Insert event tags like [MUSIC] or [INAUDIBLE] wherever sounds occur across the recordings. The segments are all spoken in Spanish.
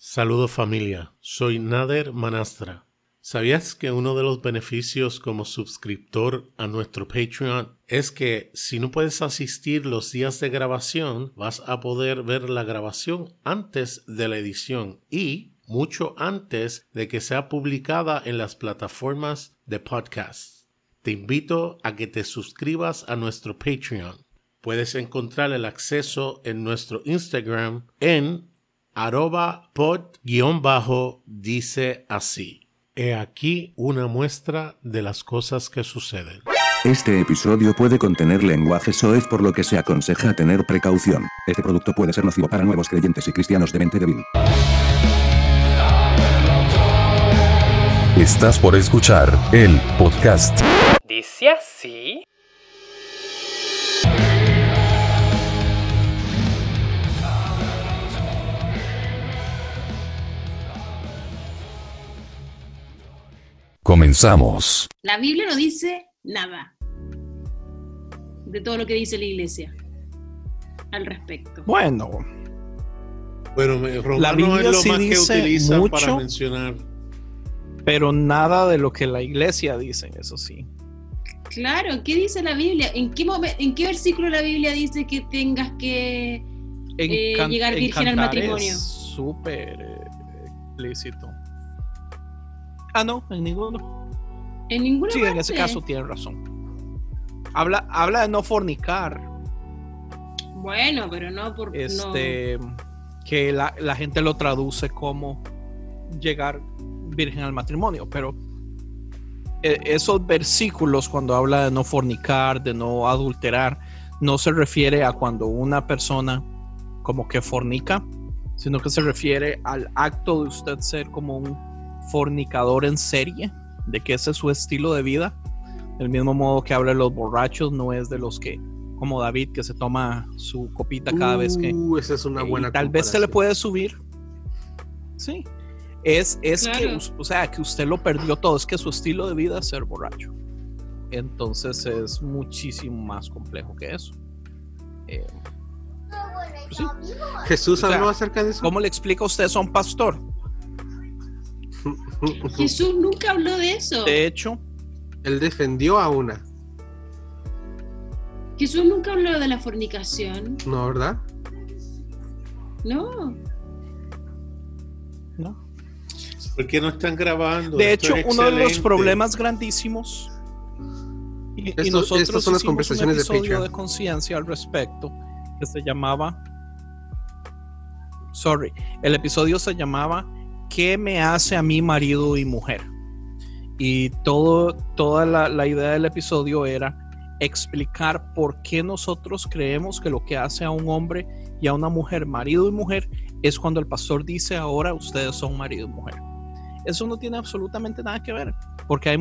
Saludos familia, soy Nader Manastra. ¿Sabías que uno de los beneficios como suscriptor a nuestro Patreon es que si no puedes asistir los días de grabación, vas a poder ver la grabación antes de la edición y mucho antes de que sea publicada en las plataformas de podcast? Te invito a que te suscribas a nuestro Patreon. Puedes encontrar el acceso en nuestro Instagram en arroba pod-dice así. He aquí una muestra de las cosas que suceden. Este episodio puede contener lenguaje soez por lo que se aconseja tener precaución. Este producto puede ser nocivo para nuevos creyentes y cristianos de mente débil. Estás por escuchar el podcast. Dice así. Comenzamos. La Biblia no dice nada de todo lo que dice la iglesia al respecto. Bueno, Bueno, me- Romano La Biblia es lo sí más que dice utilizan para mucho. mencionar. pero nada de lo que la iglesia dice, eso sí. Claro, ¿qué dice la Biblia? ¿En qué, momen- ¿En qué versículo la Biblia dice que tengas que... Eh, llegar en virgen al matrimonio. Es súper eh, explícito. Ah, no, en ninguno. En ninguna Sí, en ese caso tiene razón. Habla, habla de no fornicar. Bueno, pero no por... no. Este, que la, la gente lo traduce como llegar virgen al matrimonio, pero eh, esos versículos cuando habla de no fornicar, de no adulterar, no se refiere a cuando una persona como que fornica, sino que se refiere al acto de usted ser como un fornicador en serie, de que ese es su estilo de vida. Del mismo modo que habla de los borrachos, no es de los que, como David, que se toma su copita cada vez que, Uh, esa es una y buena tal vez se le puede subir. Sí. Es, es que, Claro. o sea, que usted lo perdió todo. Es que su estilo de vida es ser borracho. Entonces es muchísimo más complejo que eso. Eh, pues sí. Jesús O sea, habló acerca de eso. ¿Cómo le explica usted a un pastor? [LAUGHS] Jesús nunca habló de eso. De hecho, Él defendió a una, Jesús nunca habló de la fornicación. ¿no, verdad? No. ¿no? ¿Por qué no están grabando? De Esto hecho, es uno de los problemas grandísimos. Y, nosotros estas son las conversaciones un de episodio de conciencia al respecto que se llamaba. Sorry, el episodio se llamaba ¿Qué me hace a mí marido y mujer? Y todo, toda la, la idea del episodio era explicar por qué nosotros creemos que lo que hace a un hombre y a una mujer marido y mujer es cuando el pastor dice ahora ustedes son marido y mujer. Eso no tiene absolutamente nada que ver, porque hay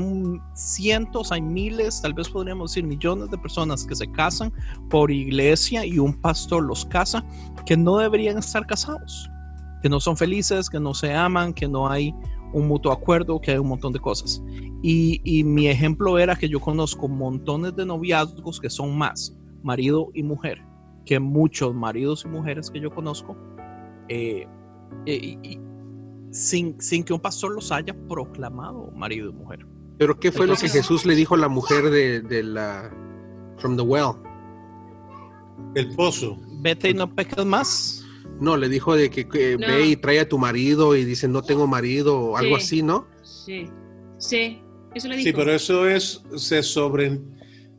cientos, hay miles, tal vez podríamos decir millones de personas que se casan por iglesia y un pastor los casa que no deberían estar casados, que no son felices, que no se aman, que no hay un mutuo acuerdo, que hay un montón de cosas. Y, y mi ejemplo era que yo conozco montones de noviazgos que son más marido y mujer que muchos maridos y mujeres que yo conozco. eh, eh, y- y sin, sin que un pastor los haya proclamado marido y mujer. Pero ¿qué fue lo que Jesús le dijo a la mujer de, de la from the well? El pozo. Vete y no peques más. No, le dijo de que, que No. ve y trae a tu marido y dice no tengo marido o algo Sí. así, ¿no? Sí. Sí. Eso le dijo. Sí, pero eso es, se sobre,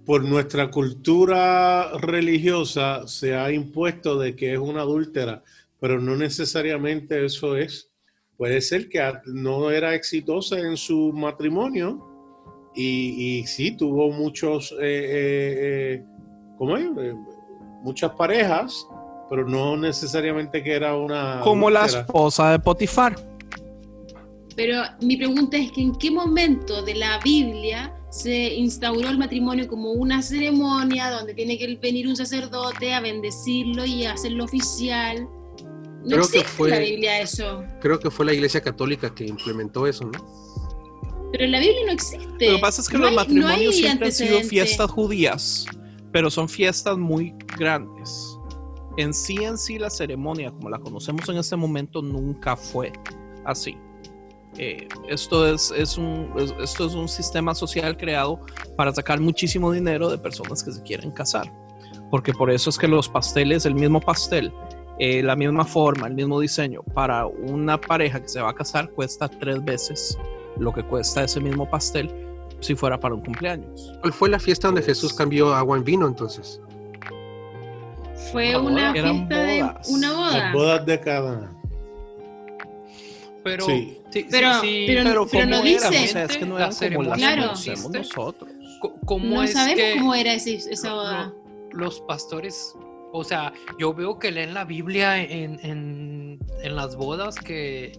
por nuestra cultura religiosa se ha impuesto de que es una adúltera, pero no necesariamente eso es. Puede ser que no era exitosa en su matrimonio y, y sí tuvo muchos, eh, eh, eh, ¿cómo es? Eh, muchas parejas, pero no necesariamente que era una Como la esposa de Potifar. Pero mi pregunta es que en qué momento de la Biblia se instauró el matrimonio como una ceremonia donde tiene que venir un sacerdote a bendecirlo y a hacerlo oficial. No Creo que existe fue- en la Biblia eso. Creo que fue la iglesia católica que implementó eso, ¿no? Pero en la Biblia no existe. Lo que pasa es que No los hay- matrimonios siempre han sido fiestas judías, pero son fiestas muy grandes. En sí en sí la ceremonia como la conocemos en este momento nunca fue así. Eh, esto, es, es un, es- esto es un sistema social creado para sacar muchísimo dinero de personas que se quieren casar. Porque por eso es que los pasteles, el mismo pastel, eh, la misma forma, el mismo diseño, para una pareja que se va a casar cuesta tres veces lo que cuesta ese mismo pastel si fuera para un cumpleaños. ¿Cuál fue la fiesta donde Jesús cambió agua en vino entonces? Fue Una una boda. Fiesta de bodas. una Las boda. bodas de cada. Pero, Sí. sí, Pero- sí, pero- Pero, pero ¿cómo no eran? dice. O sea, es que no La eran como las Claro. conocemos nosotros. ¿cómo No es sabemos que cómo era ese- esa boda. lo- los pastores, o sea, yo veo que leen la Biblia en, en, en las bodas que,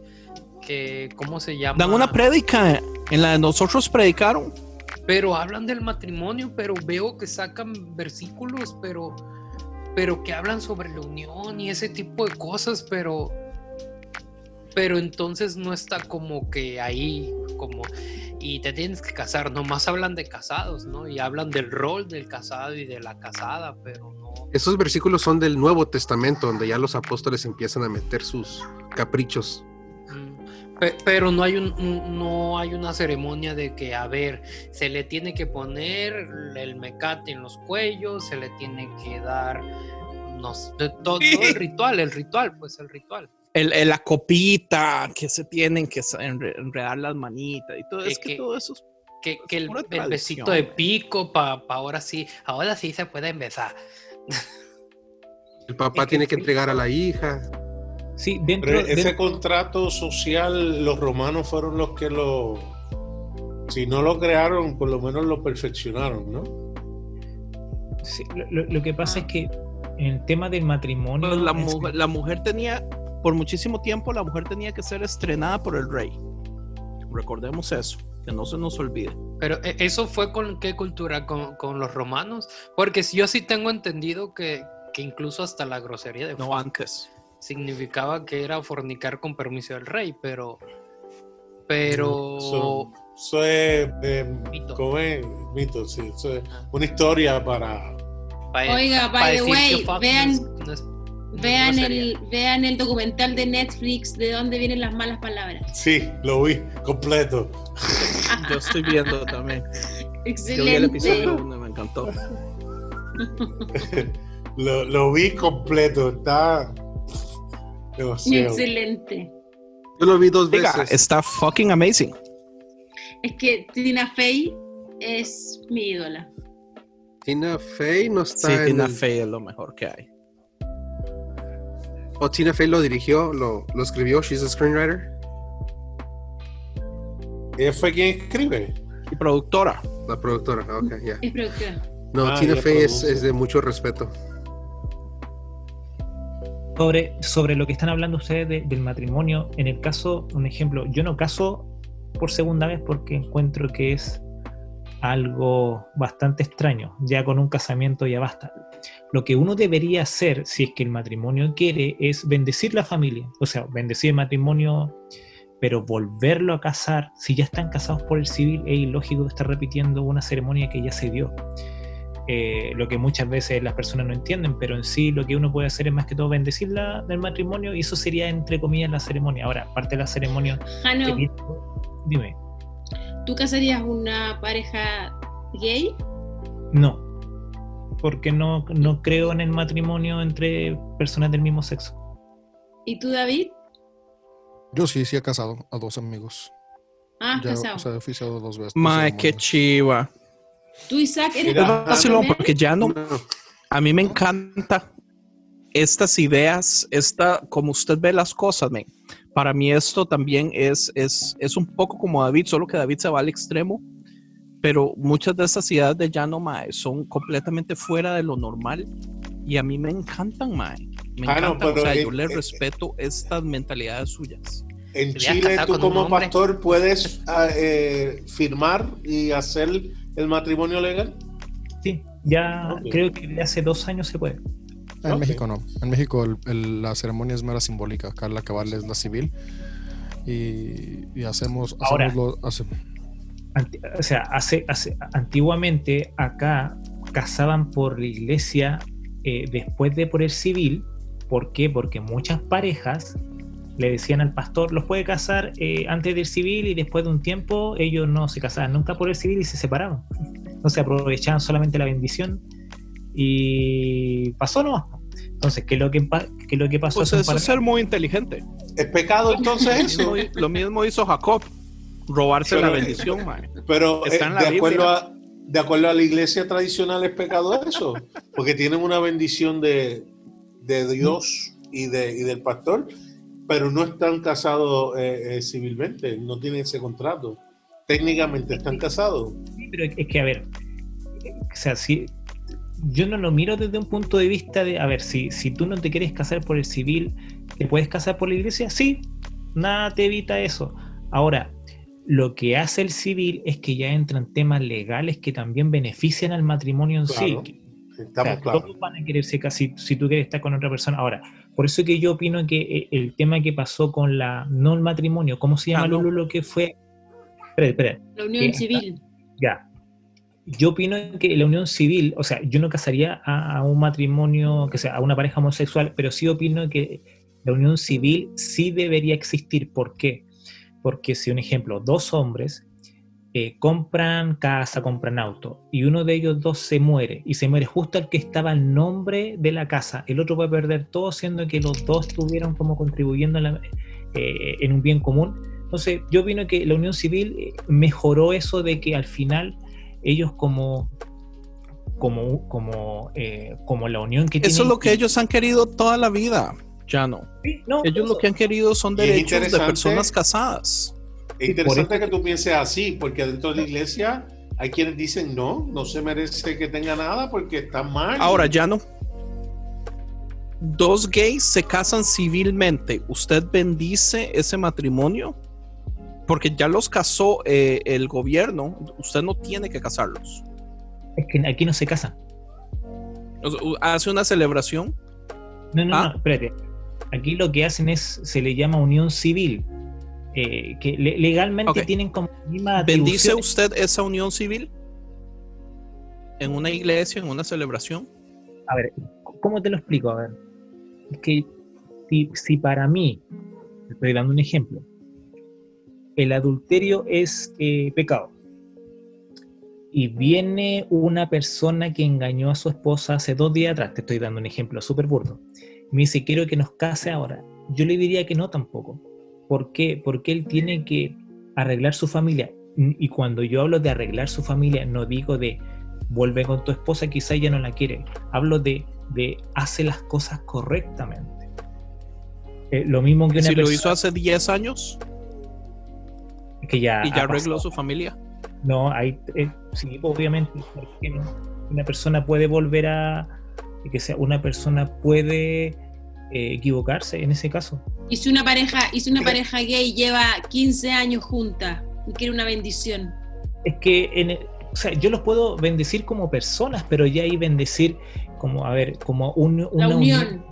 que, ¿cómo se llama? Dan una prédica. En la de nosotros predicaron. pero hablan del matrimonio, pero veo que sacan versículos, pero, pero que hablan sobre la unión y ese tipo de cosas, pero, pero entonces no está como que ahí, como, y te tienes que casar, nomás hablan de casados, ¿no? Y hablan del rol del casado y de la casada, pero no. Esos versículos son del Nuevo Testamento, donde ya los apóstoles empiezan a meter sus caprichos. Pe- Pero no hay un, no hay una ceremonia de que, a ver, se le tiene que poner el mecate en los cuellos, se le tiene que dar no sé, todo, todo el ritual, el ritual, pues el ritual. El, el- la copita que se tienen que enredar las manitas y todo. Que- Es que que- todo eso es Que, que el, pura el besito de pico para ahora sí, ahora sí se puede besar. El papá Es tiene que entregar a la hija. Sí, dentro, Pero ese dentro- contrato social, los romanos fueron los que lo. Si no lo crearon, por lo menos lo perfeccionaron, ¿no? sí, lo, que pasa es que en el tema del matrimonio. La, mujer, la mujer tenía, por muchísimo tiempo, la mujer tenía que ser estrenada por el rey. Recordemos eso, que no se nos olvide. Pero ¿e- eso fue con qué cultura, con, con los romanos, porque si yo sí tengo entendido que, que incluso hasta la grosería de No fuck antes. Significaba que era fornicar con permiso del rey, pero pero Eso, eso es. eh, Mito. ¿Cómo es? Mito, sí. Eso es una historia para. pa- Oiga, pa by the way, vean- no es- no es- no es Vean el, vean el documental de Netflix de dónde vienen las malas palabras. Sí, lo vi completo. Yo estoy viendo también. Yo vi el Excelente. episodio uno y me encantó. [LAUGHS] [LAUGHS] Lo, lo vi completo. Está. Demasiado. Excelente. Yo lo vi dos Diga, veces. está fucking amazing. Es que Tina Fey es mi ídola. Tina Fey no está Sí, en Tina el- Fey es lo mejor que hay. O Tina Fey lo dirigió, lo, lo escribió, she's a screenwriter. Ella fue quien escribe. Y productora. La productora, ok, ya. Es productora. No, Ah, Tina Fey es de mucho respeto. Sobre, sobre lo que están hablando ustedes de- del matrimonio, en el caso, un ejemplo, yo no caso por segunda vez porque encuentro que es algo bastante extraño, ya con un casamiento ya basta. Lo que uno debería hacer, si es que el matrimonio quiere, es bendecir la familia, o sea, bendecir el matrimonio, pero volverlo a casar, si ya están casados por el civil, es ilógico estar repitiendo una ceremonia que ya se dio eh, lo que muchas veces las personas no entienden, pero en sí lo que uno puede hacer es más que todo bendecir la, el matrimonio y eso sería entre comillas la ceremonia. Ahora, aparte de la ceremonia, Jano, que viene- dime, ¿tú casarías una pareja gay? no, porque no, no creo en el matrimonio entre personas del mismo sexo. ¿Y tú, David? Yo sí, sí he casado a dos amigos. Ah, Ya, casado. o sea, he oficiado dos veces. Mae, qué chiva. ¿Tú, Isaac, eres Mira, porque ya no, No, a mí me encanta estas ideas, esta, como usted ve las cosas, men. Para mí esto también es, es, es un poco como David, solo que David se va al extremo, pero muchas de estas ideas de Llano Mae son completamente fuera de lo normal y a mí me encantan, Mae. Me Ah, no, encantan, o pero sea, en- yo le en- respeto estas mentalidades suyas. En Chile, tú como pastor puedes ah, eh, firmar y hacer el matrimonio legal. Sí, ya creo que de hace dos años se puede. En. México no. En México el- el- la ceremonia es mera simbólica. Acá la que vale es la civil. Y, y hacemos, Ahora. lo- hace- Anti- o sea, hace, hace, antiguamente acá casaban por la iglesia eh, después de por el civil. ¿Por qué? Porque muchas parejas le decían al pastor, los puede casar eh, antes del civil y después de un tiempo ellos no se casaban nunca por el civil y se separaban. Entonces aprovechaban solamente la bendición y pasó no. Entonces, ¿qué es lo que, qué es lo que pasó? Pues eso es ser muy inteligente. ¿Es pecado entonces Lo eso? mismo, lo mismo hizo Jacob, robarse Pero- la bendición, mae. Pero Está eh, en la de, acuerdo a, de acuerdo a la iglesia tradicional es pecado eso, porque tienen una bendición de, de Dios y, de, y del pastor, pero no están casados eh, eh, civilmente, no tienen ese contrato. Técnicamente están casados. Sí, pero es que, a ver, o sea, si yo no lo miro desde un punto de vista de, a ver, si, si tú no te quieres casar por el civil, ¿te puedes casar por la iglesia? Sí, nada te evita eso. Ahora, lo que hace el civil es que ya entran temas legales que también benefician al matrimonio en Claro, sí. O Estamos sea, claros. todos van a quererse casar si, si tú quieres estar con otra persona. Ahora, por eso que yo opino que eh, el tema que pasó con la, no el matrimonio, ¿cómo se llama Ah, no. Lulu? Lo que fue. Espera, espera. La unión Sí, civil. Ya. Yo opino que la unión civil, o sea, yo no casaría a, a un matrimonio, que sea, a una pareja homosexual, pero sí opino que la unión civil sí debería existir. ¿Por qué? Porque si, un ejemplo, dos hombres eh, compran casa, compran auto, y uno de ellos dos se muere, y se muere justo el que estaba el nombre de la casa, el otro va a perder todo, siendo que los dos estuvieron como contribuyendo en, la- eh, en un bien común. Entonces, yo opino que la unión civil eh, mejoró eso de que al final ellos como como como eh, como la unión que Eso es lo que ellos han querido toda la vida, ya no. Sí, no, Ellos lo que han querido son derechos de personas casadas. Es interesante que tú pienses así, porque dentro de la iglesia hay quienes dicen no, no se merece que tenga nada porque está mal. Ahora ya no. Dos gays se casan civilmente. ¿Usted bendice ese matrimonio? Porque ya los casó eh, el gobierno. Usted no tiene que casarlos. es que aquí no se casan. Hace una celebración. No, no, Ah. no, espérate. Aquí lo que hacen es, se le llama unión civil, eh, que legalmente tienen como misma ¿Bendice usted esa unión civil? ¿En una iglesia, en una celebración? A ver, ¿cómo te lo explico? A ver, es que si, si para mí, estoy dando un ejemplo, el adulterio es eh, pecado, y viene una persona que engañó a su esposa hace dos días atrás, te estoy dando un ejemplo súper burdo, me dice, quiero que nos case ahora, yo le diría que no tampoco. ¿Por qué? Porque él tiene que arreglar su familia. Y cuando yo hablo de arreglar su familia, no digo de vuelve con tu esposa, quizá ella no la quiere. Hablo de, de hace las cosas correctamente. Eh, lo mismo que una Si lo persona hizo hace 10 años que ya, y ya arregló pasado. su familia. No, hay, eh, sí, obviamente, una persona puede volver a, que sea, una persona puede eh, equivocarse en ese caso. Y si una pareja, y si una pareja gay lleva 15 años junta y quiere una bendición. Es que, en el- o sea, yo los puedo bendecir como personas, pero ya ahí bendecir como, a ver, como un, La una unión.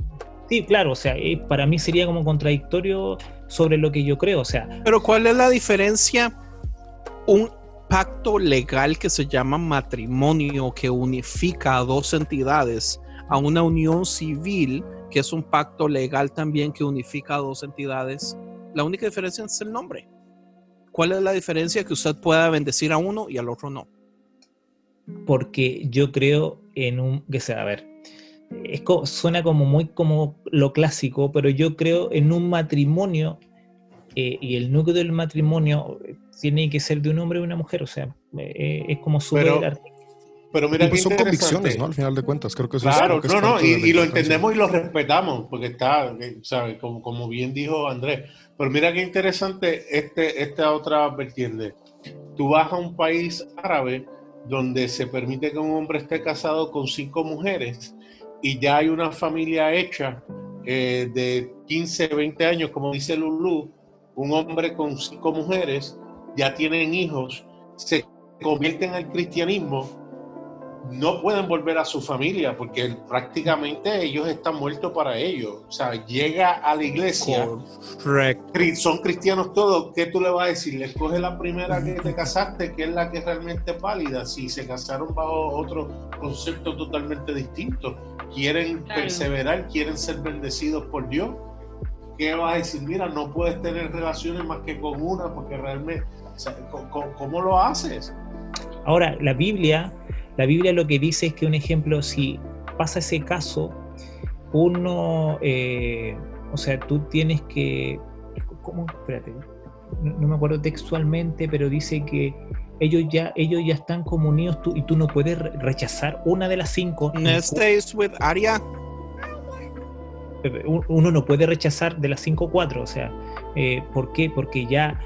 Sí, claro, o sea, eh, para mí sería como contradictorio sobre lo que yo creo, o sea, Pero ¿cuál es la diferencia? Un pacto legal que se llama matrimonio que unifica a dos entidades a una unión civil que es un pacto legal también que unifica a dos entidades. La única diferencia es el nombre. ¿Cuál es la diferencia que usted pueda bendecir a uno y al otro no? porque yo creo en un, que sea, a ver, es co- suena como muy como lo clásico, pero yo creo en un matrimonio eh, y el núcleo del matrimonio eh, tiene que ser de un hombre y una mujer, o sea, eh, es como súper... Pero- mira pues son convicciones, ¿no? Al final de cuentas, creo que eso es Claro, es no, no, parte y, y lo entendemos y lo respetamos, porque está, eh, ¿sabes? Como, como bien dijo Andrés. Pero mira qué interesante este, esta otra vertiente. Tú vas a un país árabe donde se permite que un hombre esté casado con cinco mujeres y ya hay una familia hecha eh, de 15, 20 años, como dice Lulú, un hombre con cinco mujeres, ya tienen hijos, se convierten al cristianismo no pueden volver a su familia porque prácticamente ellos están muertos para ellos. O sea, llega a la iglesia, Correcto. cri- son cristianos todos, ¿qué tú le vas a decir? Le escoge la primera que te casaste, que es la que realmente es válida, si se casaron bajo otro concepto totalmente distinto. Quieren Claro. perseverar, quieren ser bendecidos por Dios. ¿Qué vas a decir? Mira, no puedes tener relaciones más que con una porque realmente, o sea, ¿cómo- ¿cómo, cómo lo haces? Ahora, la Biblia, la Biblia lo que dice es que un ejemplo, si pasa ese caso, uno, eh, o sea, tú tienes que, ¿cómo? Espérate, no, me acuerdo textualmente, pero dice que ellos ya, ellos ya están como unidos tú, y tú no puedes re- rechazar una de las cinco. Stays with Aria. Un- Uno no puede rechazar de las cinco o cuatro, o sea, eh, ¿por qué? Porque ya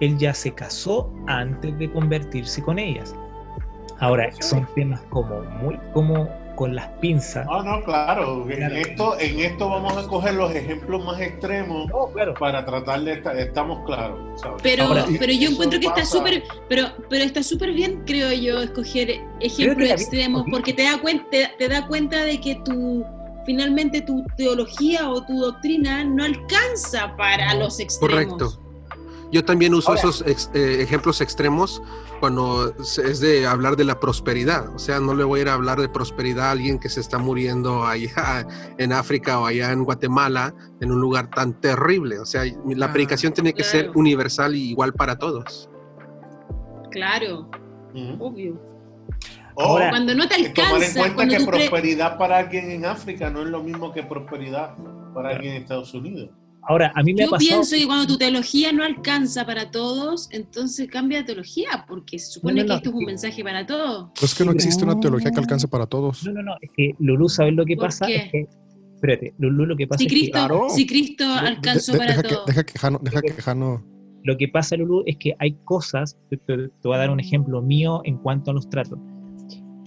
él ya se casó antes de convertirse con ellas. Ahora, son temas como muy, como con las pinzas. Ah, no, claro. En esto, en esto vamos a coger los ejemplos más extremos No, claro. para tratar de estar, estamos claros. ¿sabes? Pero, Ahora, pero yo encuentro que está súper, pero, pero está súper bien, creo yo, escoger ejemplos extremos, porque te da cuenta, te, te da cuenta de que tu finalmente tu teología o tu doctrina no alcanza para los extremos. Correcto. Yo también uso esos ex- eh, ejemplos extremos cuando es de hablar de la prosperidad. O sea, no le voy a ir a hablar de prosperidad a alguien que se está muriendo allá [LAUGHS] en África o allá en Guatemala, en un lugar tan terrible. O sea, la Ah, predicación tiene que ser universal y igual para todos. Claro, obvio. Ahora- Cuando no te que tomar en alcanza, cuenta cuando que prosperidad para alguien en África no es lo mismo que prosperidad para alguien en Estados Unidos. Ahora, a mí me ha Yo pasado. pienso que cuando tu teología no alcanza para todos, entonces cambia de teología, porque se supone No, no, que no, esto es un mensaje para todos. Pero es que no existe una teología que No. alcance para todos. No, no, no, es que Lulú, ¿sabes lo que ¿Por pasa? qué? Es que, espérate, Lulú, lo que pasa Si es que Cristo, claro. si Cristo De- de- alcanzó de- para todos. deja que Jano, deja que Jano- lo que pasa, Lulú, es que hay cosas, te, te- te voy a dar un ejemplo mío en cuanto a los tratos.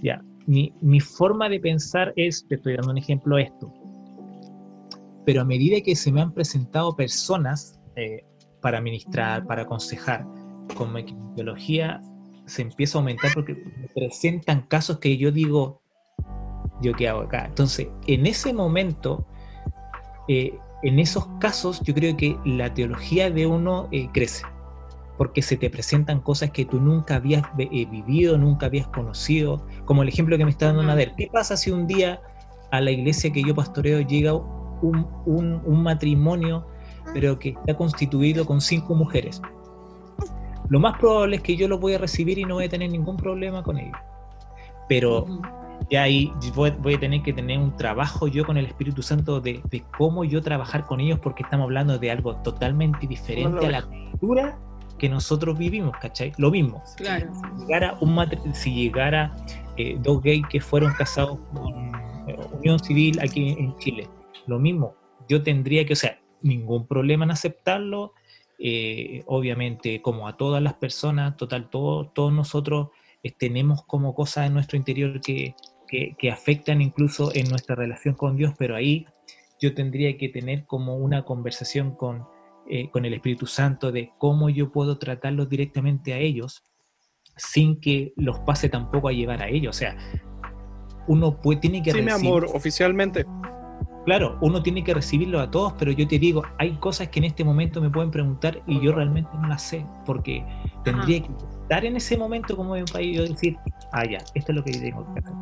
Ya, mi, mi forma de pensar es, te estoy dando un ejemplo esto, pero a medida que se me han presentado personas eh, para ministrar, para aconsejar, mi teología se empieza a aumentar porque me presentan casos que yo digo, ¿yo qué hago acá? Entonces, en ese momento, eh, en esos casos, yo creo que la teología de uno eh, crece, porque se te presentan cosas que tú nunca habías eh, vivido, nunca habías conocido, como el ejemplo que me está dando. Nader. ¿Qué pasa si un día a la iglesia que yo pastoreo llega un, un- un matrimonio, pero que está constituido con cinco mujeres? Lo más probable es que yo lo voy a recibir y no voy a tener ningún problema con ello. Pero ya ahí voy, voy a tener que tener un trabajo yo con el Espíritu Santo de, de cómo yo trabajar con ellos porque estamos hablando de algo totalmente diferente a la cultura que nosotros vivimos, ¿cachai? Lo mismo. Claro. Si llegara, un matri- si llegara eh, dos gays que fueron casados con eh, unión civil aquí en Chile, lo mismo. Yo tendría que, o sea, ningún problema en aceptarlo. eh, obviamente, como a todas las personas, total, todo- todos nosotros eh, tenemos como cosas en nuestro interior que, que, que afectan incluso en nuestra relación con Dios, pero ahí yo tendría que tener como una conversación con, eh, con el Espíritu Santo de cómo yo puedo tratarlos directamente a ellos sin que los pase tampoco a llevar a ellos. O sea, uno puede, tiene que Sí, mi amor, oficialmente. Claro, uno tiene que recibirlo a todos, pero yo te digo, hay cosas que en este momento me pueden preguntar y yo realmente no las sé, porque tendría que estar en ese momento como en un país y yo decir, ah, ya, esto es lo que yo tengo que hacer.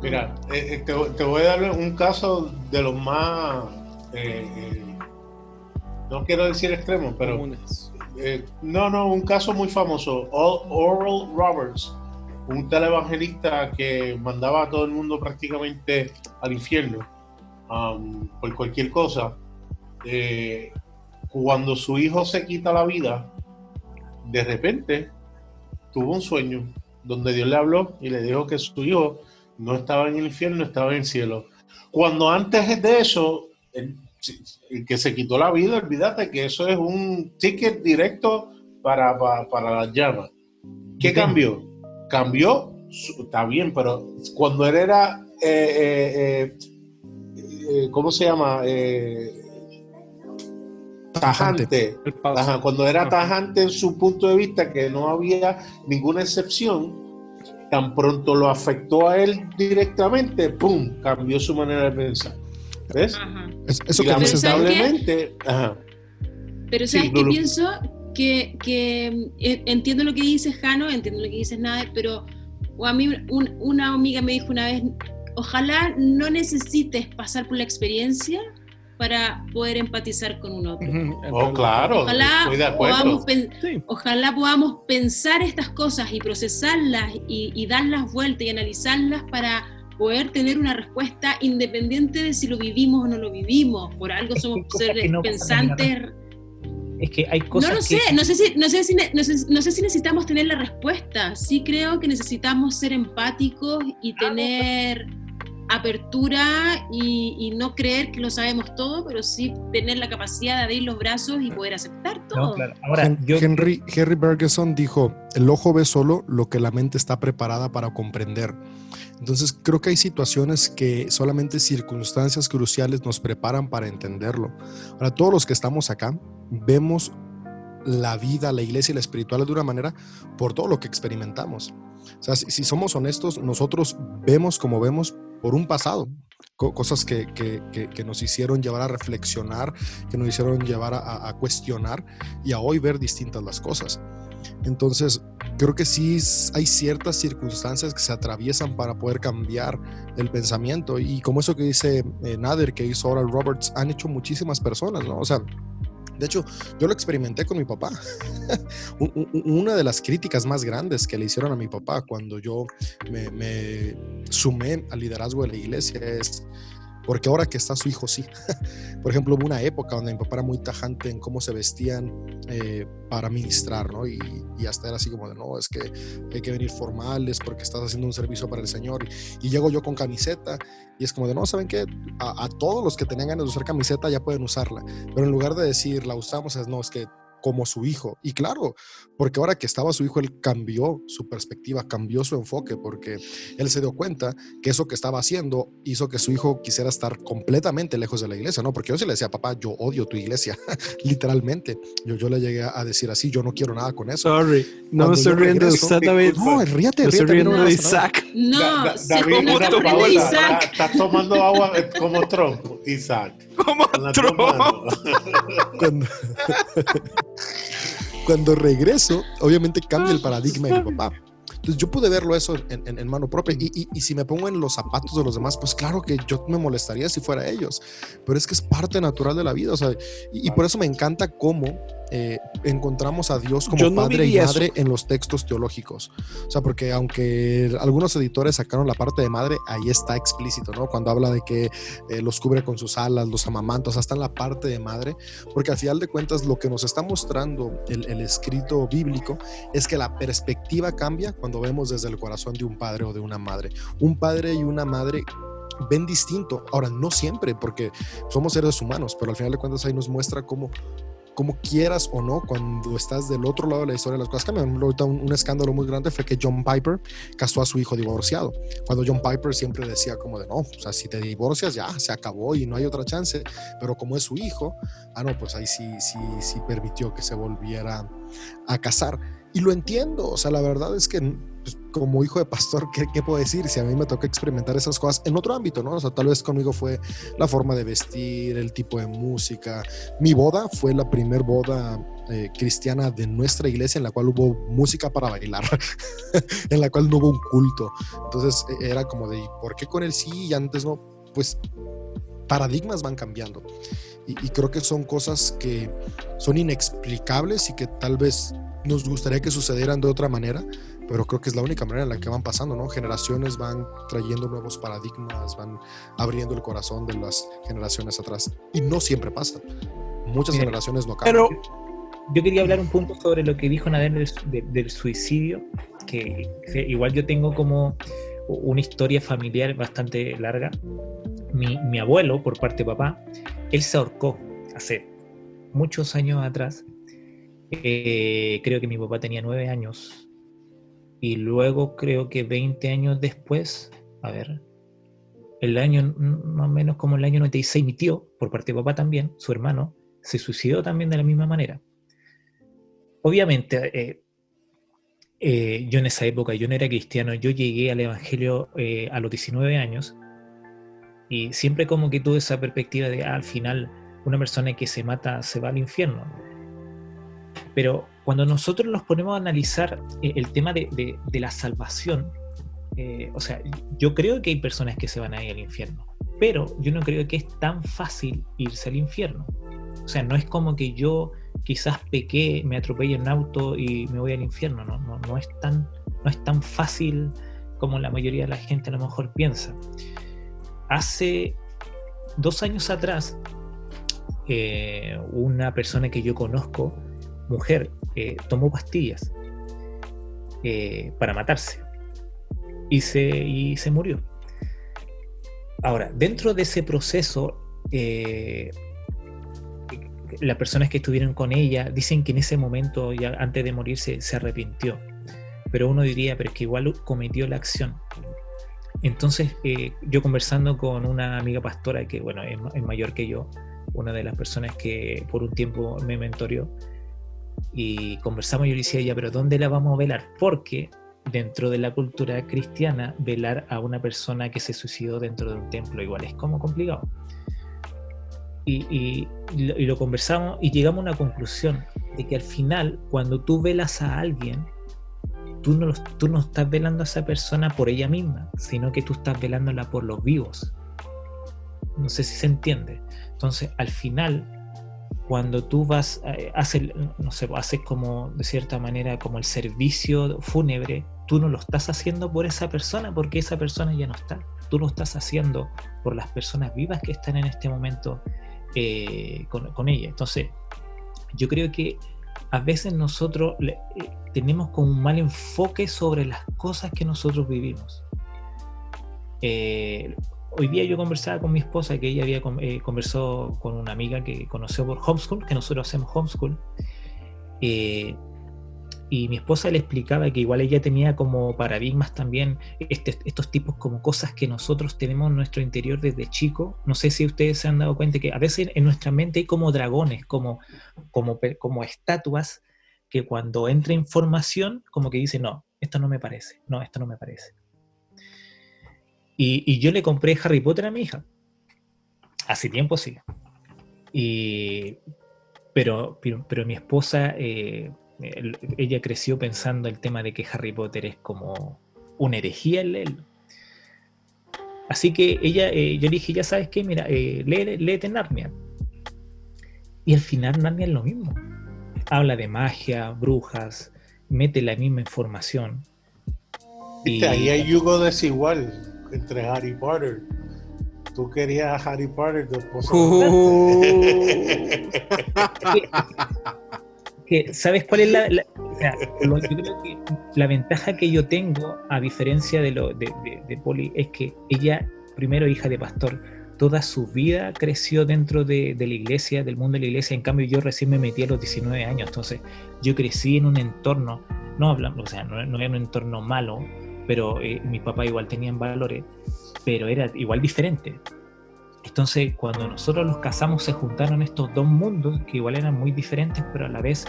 Mira, eh, eh, te, te voy a dar un caso de los más, eh, eh, no quiero decir extremo, pero eh, no, no, un caso muy famoso, Or- Oral Roberts, un televangelista que mandaba a todo el mundo prácticamente al infierno um, por cualquier cosa. Eh, cuando su hijo se quita la vida, de repente tuvo un sueño donde Dios le habló y le dijo que su hijo no estaba en el infierno, estaba en el cielo. Cuando antes de eso, el, el que se quitó la vida, olvídate que eso es un ticket directo para, para, para las llamas. ¿Qué cambió? Cambió, está bien, pero cuando él era, eh, eh, eh, eh, ¿cómo se llama? Eh, tajante. Cuando era tajante en su punto de vista, que no había ninguna excepción, tan pronto lo afectó a él directamente, ¡pum! cambió su manera de pensar. ¿Ves? Ajá. Es- eso Y que lamentablemente, ajá, Pero Sí, ¿sabes no qué lo- pienso? Que, que, eh, entiendo lo que dices, Jano, entiendo lo que dices, Nader, pero o a mí un- una amiga me dijo una vez, ojalá no necesites pasar por la experiencia para poder empatizar con un otro. oh, claro, Ojalá estoy de acuerdo. podamos, Sí. ojalá podamos pensar estas cosas y procesarlas y, y darlas vueltas y analizarlas para poder tener una respuesta independiente de si lo vivimos o no lo vivimos. Por algo Es que somos seres que no pensantes. Es que hay cosas No lo que- sé, no sé, si, no, sé si, no, sé, no sé si necesitamos tener la respuesta. Sí creo que necesitamos ser empáticos y tener apertura y, y no creer que lo sabemos todo, pero sí tener la capacidad de abrir los brazos y poder aceptar todo. No, claro. Ahora, Hen- yo Henry, Henry Bergeson dijo, el ojo ve solo lo que la mente está preparada para comprender. Entonces creo que hay situaciones que solamente circunstancias cruciales nos preparan para entenderlo. Ahora, todos los que estamos acá vemos la vida, la iglesia y la espiritual de una manera por todo lo que experimentamos. O sea, si, si somos honestos, nosotros vemos como vemos por un pasado, co- cosas que, que- que- nos hicieron llevar a reflexionar, que nos hicieron llevar a- cuestionar y a hoy ver distintas las cosas. Entonces, creo que sí hay ciertas circunstancias que se atraviesan para poder cambiar el pensamiento. Y como eso que dice eh, Nader, que hizo Oral Roberts, han hecho muchísimas personas, ¿no? O sea, de hecho, yo lo experimenté con mi papá. [LAUGHS] Un- un- Una de las críticas más grandes que le hicieron a mi papá cuando yo me sumé al liderazgo de la iglesia es, porque ahora que está su hijo, sí. [LAUGHS] Por ejemplo, hubo una época donde mi papá era muy tajante en cómo se vestían eh, para ministrar, ¿no? Y, hasta era así como de, no, es que hay que venir formales porque estás haciendo un servicio para el Señor. Y, y llego yo con camiseta y es como de, no, ¿saben qué? A, a todos los que tenían ganas de usar camiseta ya pueden usarla. Pero en lugar de decir, la usamos, es, no, es que como su hijo. Y claro, porque ahora que estaba su hijo, él cambió su perspectiva, cambió su enfoque, porque él se dio cuenta que eso que estaba haciendo hizo que su hijo quisiera estar completamente lejos de la iglesia, ¿no? Porque yo sí le decía, papá, yo odio tu iglesia, [LAUGHS] literalmente. Yo, yo le llegué a decir así, yo no quiero nada con eso. Sorry, no me estoy riendo de usted, David. No, ríate, estoy riendo no de. Isaac. No, Da- da- David, está de Isaac. Estás tomando agua eh, como tronco, Isaac. [LAUGHS] Como Con [LAUGHS] cuando regreso, obviamente cambia el [LAUGHS] paradigma de mi papá. Entonces yo pude verlo eso en, en- en mano propia. Y, y- y si me pongo en los zapatos de los demás, pues claro que yo me molestaría si fuera ellos, pero es que es parte natural de la vida, o sea, y, y por eso me encanta cómo eh, encontramos a Dios como no padre y viví eso. madre en los textos teológicos. O sea, porque aunque algunos editores sacaron la parte de madre, ahí está explícito, ¿no? Cuando habla de que eh, los cubre con sus alas, los amamantos, hasta en la parte de madre, porque al final de cuentas lo que nos está mostrando el, el escrito bíblico es que la perspectiva cambia cuando vemos desde el corazón de un padre o de una madre. Un padre y una madre ven distinto. Ahora, no siempre, porque somos seres humanos, pero al final de cuentas ahí nos muestra cómo como quieras o no, cuando estás del otro lado de la historia, las cosas cambian. Ahorita un, un escándalo muy grande fue que John Piper casó a su hijo divorciado. Cuando John Piper siempre decía como de no, o sea, si te divorcias ya, se acabó y no hay otra chance. Pero como es su hijo, ah, no, pues ahí sí, sí, sí permitió que se volviera a casar. Y lo entiendo, o sea, la verdad es que pues, como hijo de pastor, ¿qué, ¿qué, puedo decir? Si a mí me toca experimentar esas cosas en otro ámbito, ¿no? O sea, tal vez conmigo fue la forma de vestir, el tipo de música. Mi boda fue la primer boda eh, cristiana de nuestra iglesia en la cual hubo música para bailar, [LAUGHS] en la cual no hubo un culto. Entonces e, era como de, ¿por qué con él sí y antes no? Pues paradigmas van cambiando. Y, y creo que son cosas que son inexplicables y que tal vez nos gustaría que sucedieran de otra manera, pero creo que es la única manera en la que van pasando, ¿no? Generaciones van trayendo nuevos paradigmas, van abriendo el corazón de las generaciones atrás. Y no siempre pasa. Muchas Mira, generaciones no cambian. Pero yo quería hablar un punto sobre lo que dijo Nader del, de- del suicidio, que, que igual yo tengo como una historia familiar bastante larga. Mi, mi abuelo, por parte de papá, él se ahorcó hace muchos años atrás. Eh, creo que mi papá tenía nueve años. Y luego creo que 20 años después, a ver, el año, más o menos como el año 96, mi tío, por parte de papá también, su hermano, se suicidó también de la misma manera. Obviamente, eh, Eh, yo en esa época, yo no era cristiano, yo llegué al Evangelio eh, a los 19 años y siempre como que tuve esa perspectiva de ah, al final una persona que se mata se va al infierno. Pero cuando nosotros nos ponemos a analizar eh, el tema de, la salvación, o sea, yo creo que hay personas que se van a ir al infierno, pero yo no creo que es tan fácil irse al infierno. O sea, no es como que yo quizás pequé, me atropellé en un auto y me voy al infierno. ¿no? No, es tan, no es tan fácil como la mayoría de la gente a lo mejor piensa. Hace dos años atrás, eh, una persona que yo conozco, mujer, eh, tomó pastillas eh, para matarse y se, y se murió. Ahora, dentro de ese proceso, las personas que estuvieron con ella dicen que en ese momento, ya antes de morirse, se arrepintió. Pero uno diría, pero es que igual cometió la acción. Entonces, eh, yo conversando con una amiga pastora que, bueno, es, mayor que yo, una de las personas que por un tiempo me mentoreó, y conversamos y yo le decía, ya, pero ¿dónde la vamos a velar? Porque dentro de la cultura cristiana, velar a una persona que se suicidó dentro de un templo igual es como complicado y, lo, conversamos y llegamos a una conclusión de que al final, cuando tú velas a alguien, tú no, tú no estás velando a esa persona por ella misma, sino que tú estás velándola por los vivos. No sé si se entiende. Entonces, al final, cuando tú vas, eh, haces, no sé, haces como, de cierta manera, como el servicio fúnebre, tú no lo estás haciendo por esa persona, porque esa persona ya no está. Tú lo estás haciendo por las personas vivas que están en este momento eh, con, ella. Entonces, yo creo que a veces nosotros eh, tenemos como un mal enfoque sobre las cosas que nosotros vivimos. Hoy día yo conversaba con mi esposa, que ella había conversado con una amiga que conoció por homeschool, que nosotros hacemos homeschool, y mi esposa le explicaba que igual ella tenía como paradigmas también este, estos tipos como cosas que nosotros tenemos en nuestro interior desde chico. No sé si ustedes se han dado cuenta que a veces en nuestra mente hay como dragones, como, como, como estatuas que cuando entra información como que dice, no, esto no me parece, no, esto no me parece. Y, yo le compré Harry Potter a mi hija. Hace tiempo sí. Y, pero, pero, mi esposa... Eh, ella creció pensando el tema de que Harry Potter es como una herejía en él. Así que ella, eh, yo le dije, ya sabes qué, mira, eh, léete Narnia. Y al final Narnia es lo mismo. Habla de magia, brujas, mete la misma información. Y... Ahí hay yugo desigual entre Harry Potter. Tú querías a Harry Potter, tu esposo. Uh. [LAUGHS] ¿sabes cuál es la, la, ventaja que yo tengo, a diferencia de, lo, de, de, Poli, es que ella, primero hija de pastor, toda su vida creció dentro de, la iglesia, del mundo de la iglesia, en cambio yo recién me metí a los 19 años, entonces yo crecí en un entorno, no hablamos, o sea, no, era un entorno malo, pero eh, mi papá igual tenían valores, pero era igual diferente. Entonces, cuando nosotros los casamos, se juntaron estos dos mundos que igual eran muy diferentes, pero a la vez,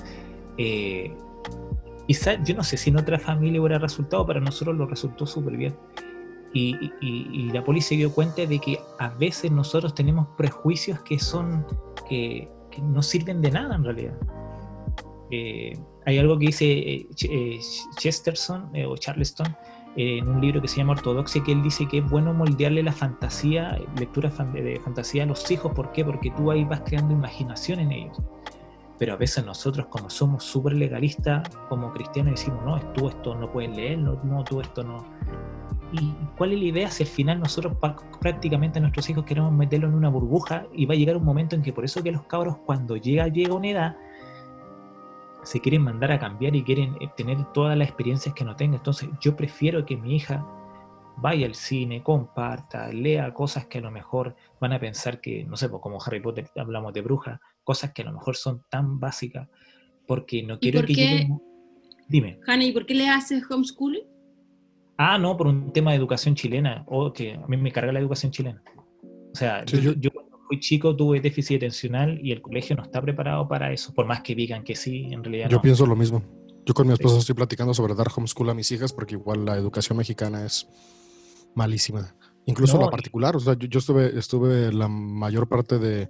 eh, quizá, yo no sé si en otra familia hubiera resultado, para nosotros lo resultó súper bien. Y, la policía dio cuenta de que a veces nosotros tenemos prejuicios que son, que, no sirven de nada en realidad. Eh, hay algo que dice eh, eh, Chesterton o Charleston, en un libro que se llama Ortodoxia, que él dice que es bueno moldearle la fantasía, lectura de fantasía a los hijos. ¿Por qué? Porque tú ahí vas creando imaginación en ellos. Pero a veces nosotros, como somos súper legalistas, como cristianos, decimos, no, tú esto no puedes leer, no, no, tú esto no. ¿Y cuál es la idea si al final nosotros prácticamente a nuestros hijos queremos meterlo en una burbuja y va a llegar un momento en que por eso que los cabros cuando llega, llega una edad, se quieren mandar a cambiar y quieren eh, tener todas las experiencias que no tenga. Entonces yo prefiero que mi hija vaya al cine, comparta, lea cosas que a lo mejor van a pensar que, no sé, pues como Harry Potter hablamos de brujas, cosas que a lo mejor son tan básicas, porque no quiero que qué? Dime. Hanna, ¿y por qué le haces homeschooling? Ah, no, por un tema de educación chilena, o que a mí me carga la educación chilena. O sea, yo, yo, fui chico tuve déficit atencional y el colegio no está preparado para eso, por más que digan que sí, en realidad Yo pienso lo mismo. Yo con mi esposo estoy platicando sobre dar homeschool a mis hijas porque igual la educación mexicana es malísima. Incluso No, la particular. O sea, yo, yo estuve, estuve la mayor parte de,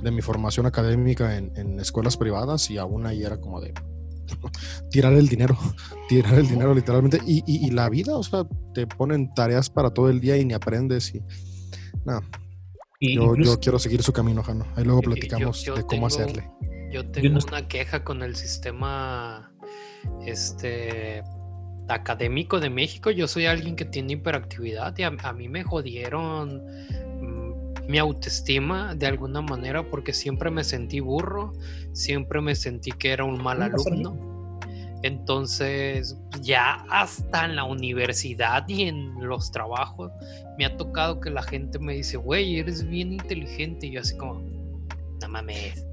de mi formación académica en, en escuelas privadas y aún ahí era como de [LAUGHS] tirar el dinero, [LAUGHS] tirar el dinero literalmente. Y, y- y la vida, o sea, te ponen tareas para todo el día y ni aprendes. Y nada, Y yo, incluso- yo quiero seguir su camino, Jano. Ahí luego Yo- yo- platicamos yo de cómo tengo- hacerle. Yo tengo no- una queja con el sistema este académico de México. Yo soy alguien que tiene hiperactividad y a, a mí me jodieron mm, mi autoestima de alguna manera porque siempre me sentí burro, siempre me sentí que era un mal alumno. Entonces, ya hasta en la universidad y en los trabajos, me ha tocado que la gente me dice, güey, eres bien inteligente. Y yo así como, no mames.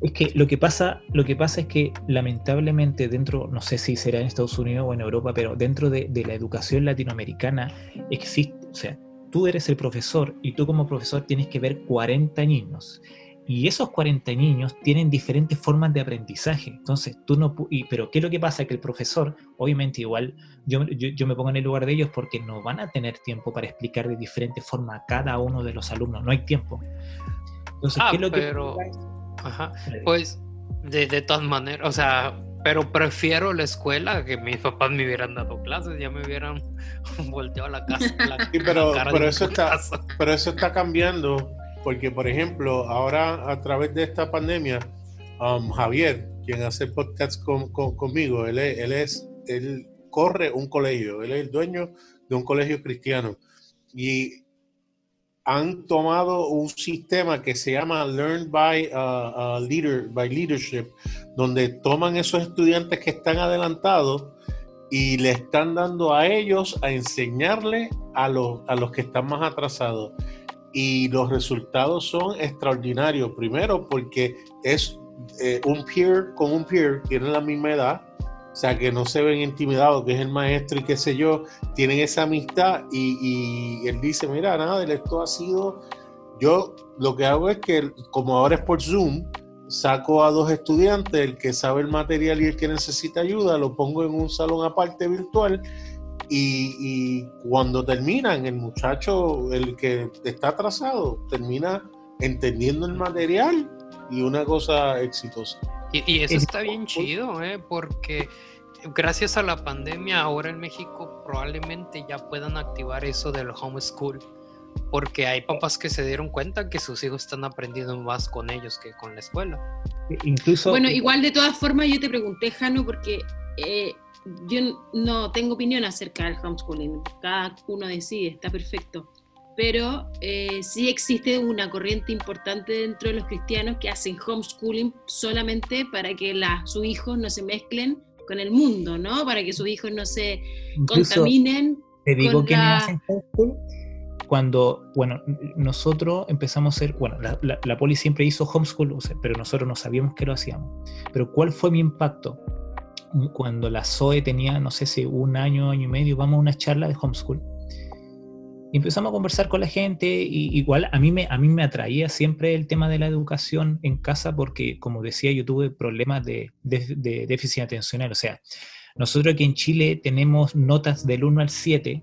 Es que lo que pasa, lo que pasa es que lamentablemente dentro, no sé si será en Estados Unidos o en Europa, pero dentro de, de la educación latinoamericana existe, o sea, tú eres el profesor y tú como profesor tienes que ver 40 niños. Y esos 40 niños tienen diferentes formas de aprendizaje. Entonces, tú no... pu- Y, pero, ¿qué es lo que pasa? Que el profesor, obviamente, igual, yo, yo, yo me pongo en el lugar de ellos porque no van a tener tiempo para explicar de diferente forma a cada uno de los alumnos. No hay tiempo. Entonces, Ah, ¿qué es lo pero- que... Ajá. Pues de, de todas maneras, o sea, pero prefiero la escuela que mis papás me hubieran dado clases, ya me hubieran [LAUGHS] volteado la casa. La, Sí, pero- la cara pero eso está-. Pero eso está cambiando porque, por ejemplo, ahora a través de esta pandemia, um, Javier, quien hace podcast con- con- conmigo, él él es, él corre un colegio, él es el dueño de un colegio cristiano y han tomado un sistema que se llama Learn by, uh, uh, leader, by Leadership, donde toman esos estudiantes que están adelantados y le están dando a ellos a enseñarle a los, a los que están más atrasados. Y los resultados son extraordinarios. Primero, porque es eh, un peer con un peer, tienen la misma edad, o sea que no se ven intimidados, que es el maestro y qué sé yo, tienen esa amistad y, y él dice, mira, nada, esto ha sido, yo lo que hago es que como ahora es por Zoom, saco a dos estudiantes, el que sabe el material y el que necesita ayuda, lo pongo en un salón aparte virtual y, y cuando terminan, el muchacho, el que está atrasado, termina entendiendo el material y una cosa exitosa. Y, y eso Es- está bien chido, ¿eh? porque gracias a la pandemia ahora en México probablemente ya puedan activar eso del homeschool. Porque hay papás que se dieron cuenta que sus hijos están aprendiendo más con ellos que con la escuela. Incluso... Bueno, igual de todas formas yo te pregunté, Jano, porque eh, yo no tengo opinión acerca del homeschooling. Cada uno decide, está perfecto. Pero eh, sí existe una corriente importante dentro de los cristianos que hacen homeschooling solamente para que la- sus hijos no se mezclen con el mundo, ¿no? Para que sus hijos no se incluso- contaminen. Te digo con que la- hacen homeschool cuando, bueno, nosotros empezamos a hacer, bueno, la, la, la poli siempre hizo homeschool, pero nosotros no sabíamos que lo hacíamos. Pero ¿cuál fue mi impacto? Cuando la Zoe tenía, no sé si un año, año y medio, vamos a una charla de homeschool. Y empezamos a conversar con la gente, y igual a mí, me, a mí me atraía siempre el tema de la educación en casa, porque como decía, yo tuve problemas de, de, de déficit atencional. O sea, nosotros aquí en Chile tenemos notas del 1 al 7,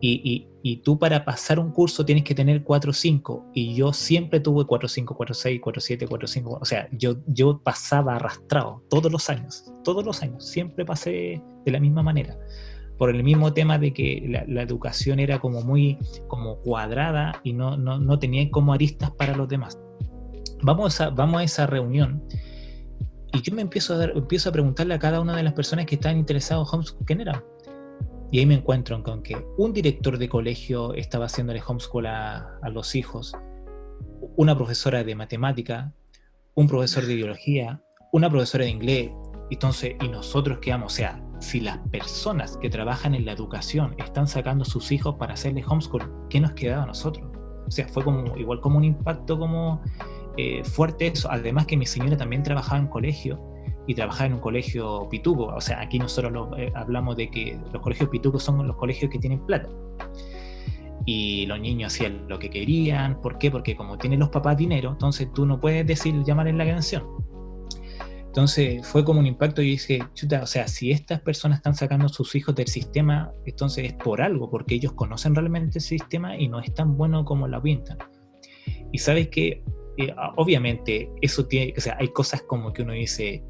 y, y, y, tú para pasar un curso tienes que tener 4 o 5 y yo siempre tuve 4 5, 4 6, 4 7, 4 5, o sea, yo, yo pasaba arrastrado todos los años, todos los años, siempre pasé de la misma manera, por el mismo tema de que la, la educación era como muy como cuadrada y no, no, no tenía como aristas para los demás. Vamos a, vamos a esa reunión y yo me empiezo a, dar, empiezo a preguntarle a cada una de las personas que estaban interesados en homeschool, ¿quién era? Y ahí me encuentro con que un director de colegio estaba haciéndole homeschool a, a, los hijos, una profesora de matemática, un profesor de biología, una profesora de inglés. Entonces, y nosotros quedamos, o sea, si las personas que trabajan en la educación están sacando a sus hijos para hacerle homeschool, ¿qué nos quedaba a nosotros? O sea, fue como igual como un impacto como eh, fuerte eso. Además que mi señora también trabajaba en colegio y trabajaba en un colegio pituco. O sea, aquí nosotros lo, eh, hablamos de que los colegios pitucos son los colegios que tienen plata. Y los niños hacían lo que querían. ¿Por qué? Porque como tienen los papás dinero, entonces tú no puedes decir llamar en la atención. Entonces fue como un impacto y dije, chuta, o sea, si estas personas están sacando a sus hijos del sistema, entonces es por algo, porque ellos conocen realmente el sistema y no es tan bueno como la pintan. Y sabes que, eh, obviamente, eso tiene, o sea, hay cosas como que uno dice,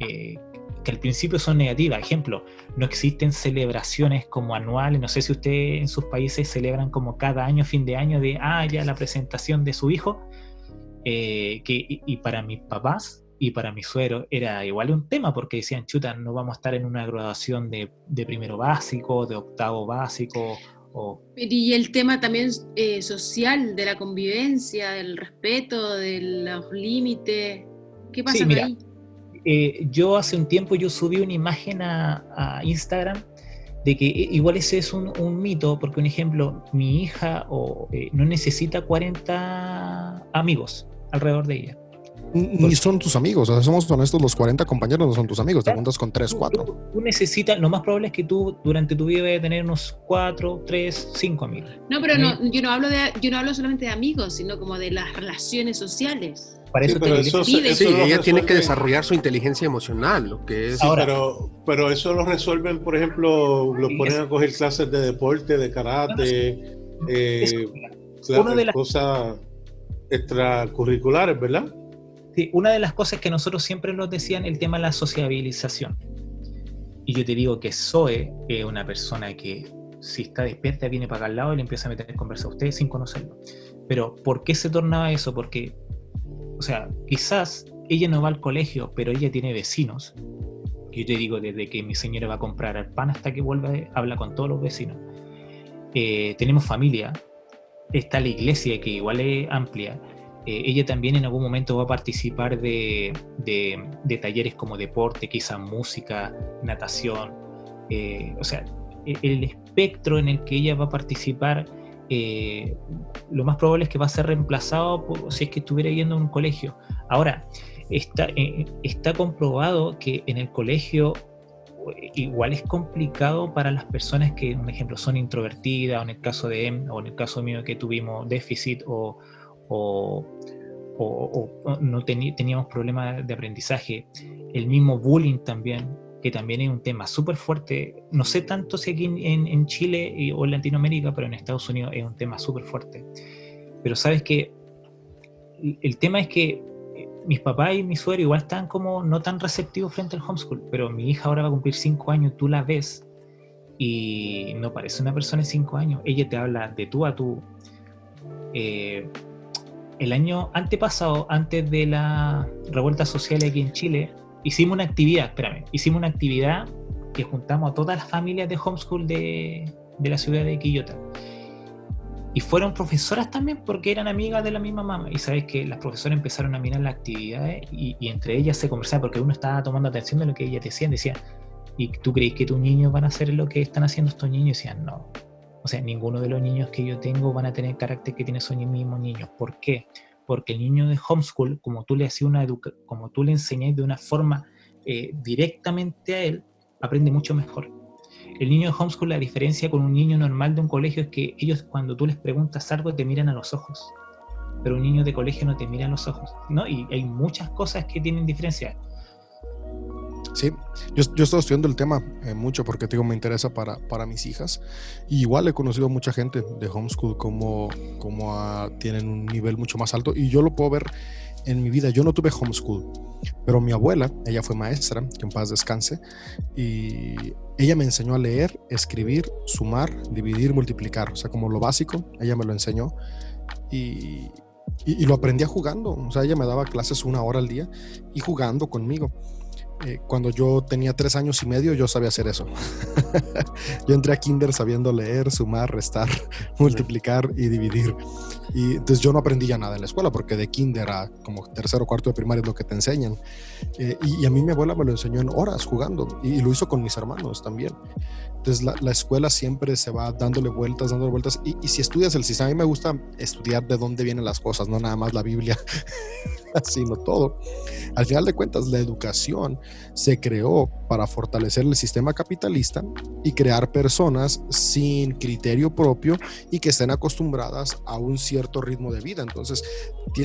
eh, que al principio son negativas. Ejemplo, no existen celebraciones como anuales. No sé si ustedes en sus países celebran como cada año, fin de año, de, ah, ya la presentación de su hijo. Eh, que, y, para mis papás y para mi suero era igual un tema porque decían, chuta, no vamos a estar en una graduación de, primero básico, de octavo básico. O... Y el tema también eh, social, de la convivencia, del respeto, de los límites. ¿Qué pasa ahí? Eh, yo hace un tiempo yo subí una imagen a, Instagram de que igual ese es un, mito, porque un ejemplo, mi hija o, eh, no necesita 40 amigos alrededor de ella. Ni son tus amigos, o sea, somos honestos, los 40 compañeros no son tus amigos, te juntas con 3, 4. Tú, necesitas, lo más probable es que tú durante tu vida vayas a tener unos 4, 3, 5 amigos. No, pero no, yo, no hablo de, yo no hablo solamente de amigos, sino como de las relaciones sociales. Para eso, sí, ella tiene que desarrollar su inteligencia emocional, lo que es. pero, pero eso lo resuelven, por ejemplo, lo ponen a coger clases de deporte, de karate, eh, de las cosas extracurriculares, ¿verdad? Sí, una de las cosas que nosotros siempre nos decían, el tema de la sociabilización. Y yo te digo que Zoe es una persona que si está despierta viene para acá al lado y le empieza a meter en conversa a ustedes sin conocerlo. Pero ¿por qué se tornaba eso? Porque, o sea, quizás ella no va al colegio, pero ella tiene vecinos. Yo te digo, desde que mi señora va a comprar el pan hasta que vuelve, habla con todos los vecinos. Eh, tenemos familia, está la iglesia que igual es amplia eh, ella también en algún momento va a participar de, talleres como deporte, quizá música, natación. Eh, o sea, e, el espectro en el que ella va a participar, eh, lo más probable es que va a ser reemplazado por, si es que estuviera yendo a un colegio. Ahora, está, está comprobado que en el colegio igual es complicado para las personas que, un ejemplo, son introvertidas, o en el caso de Em, o en el caso mío que tuvimos déficit o, o, no teníamos problemas de aprendizaje. El mismo bullying también, que también es un tema súper fuerte. No sé tanto si aquí en, Chile o en Latinoamérica, pero en Estados Unidos es un tema súper fuerte. Pero sabes que el tema es que eh, mis papás y mi suegro igual están como no tan receptivos frente al homeschool, pero mi hija ahora va a cumplir cinco años, tú la ves y no parece una persona de cinco años. Ella te habla de tú a tú. Eh, el año antepasado, antes de la revuelta social aquí en Chile, hicimos una actividad, espérame, hicimos una actividad que juntamos a todas las familias de homeschool de, la ciudad de Quillota. Y fueron profesoras también porque eran amigas de la misma mamá. Y sabes que las profesoras empezaron a mirar las actividades y, entre ellas se conversaba porque uno estaba tomando atención de lo que ellas decían. Decían, ¿y tú crees que tus niños van a hacer lo que están haciendo estos niños? Y decían, no, o sea, ninguno de los niños que yo tengo van a tener el carácter que tiene esos mismos niños. ¿Por qué? Porque el niño de homeschool, como tú le hacías una educa como tú le enseñas de una forma eh, directamente a él, aprende mucho mejor. El niño de homeschool, la diferencia con un niño normal de un colegio es que ellos cuando tú les preguntas algo te miran a los ojos, pero un niño de colegio no te mira a los ojos, ¿no? Y hay muchas cosas que tienen diferencia. Sí, yo, yo estoy estudiando el tema eh, mucho porque digo, me interesa para, para mis hijas. Y igual he conocido a mucha gente de homeschool como, como tienen un nivel mucho más alto y yo lo puedo ver en mi vida. Yo no tuve homeschool, pero mi abuela, ella fue maestra, que en paz descanse, y ella me enseñó a leer, escribir, sumar, dividir, multiplicar, o sea, como lo básico, ella me lo enseñó. Y, y, y, lo aprendía jugando. O sea, ella me daba clases una hora al día y jugando conmigo. Eh, cuando yo tenía tres años y medio, yo sabía hacer eso. [LAUGHS] yo entré a kinder sabiendo leer, sumar, restar, [LAUGHS] multiplicar y dividir. Y entonces yo no aprendí ya nada en la escuela, porque de kinder a como tercero o cuarto de primaria es lo que te enseñan. Eh, y, a mí mi abuela me lo enseñó en horas jugando, y, lo hizo con mis hermanos también. Entonces la, la, escuela siempre se va dándole vueltas, dándole vueltas. Y, y si estudias el sistema, a mí me gusta estudiar de dónde vienen las cosas, no nada más la Biblia, [LAUGHS] sino todo. Al final de cuentas, la educación se creó para fortalecer el sistema capitalista y crear personas sin criterio propio y que estén acostumbradas a un cierto ritmo de vida. Entonces,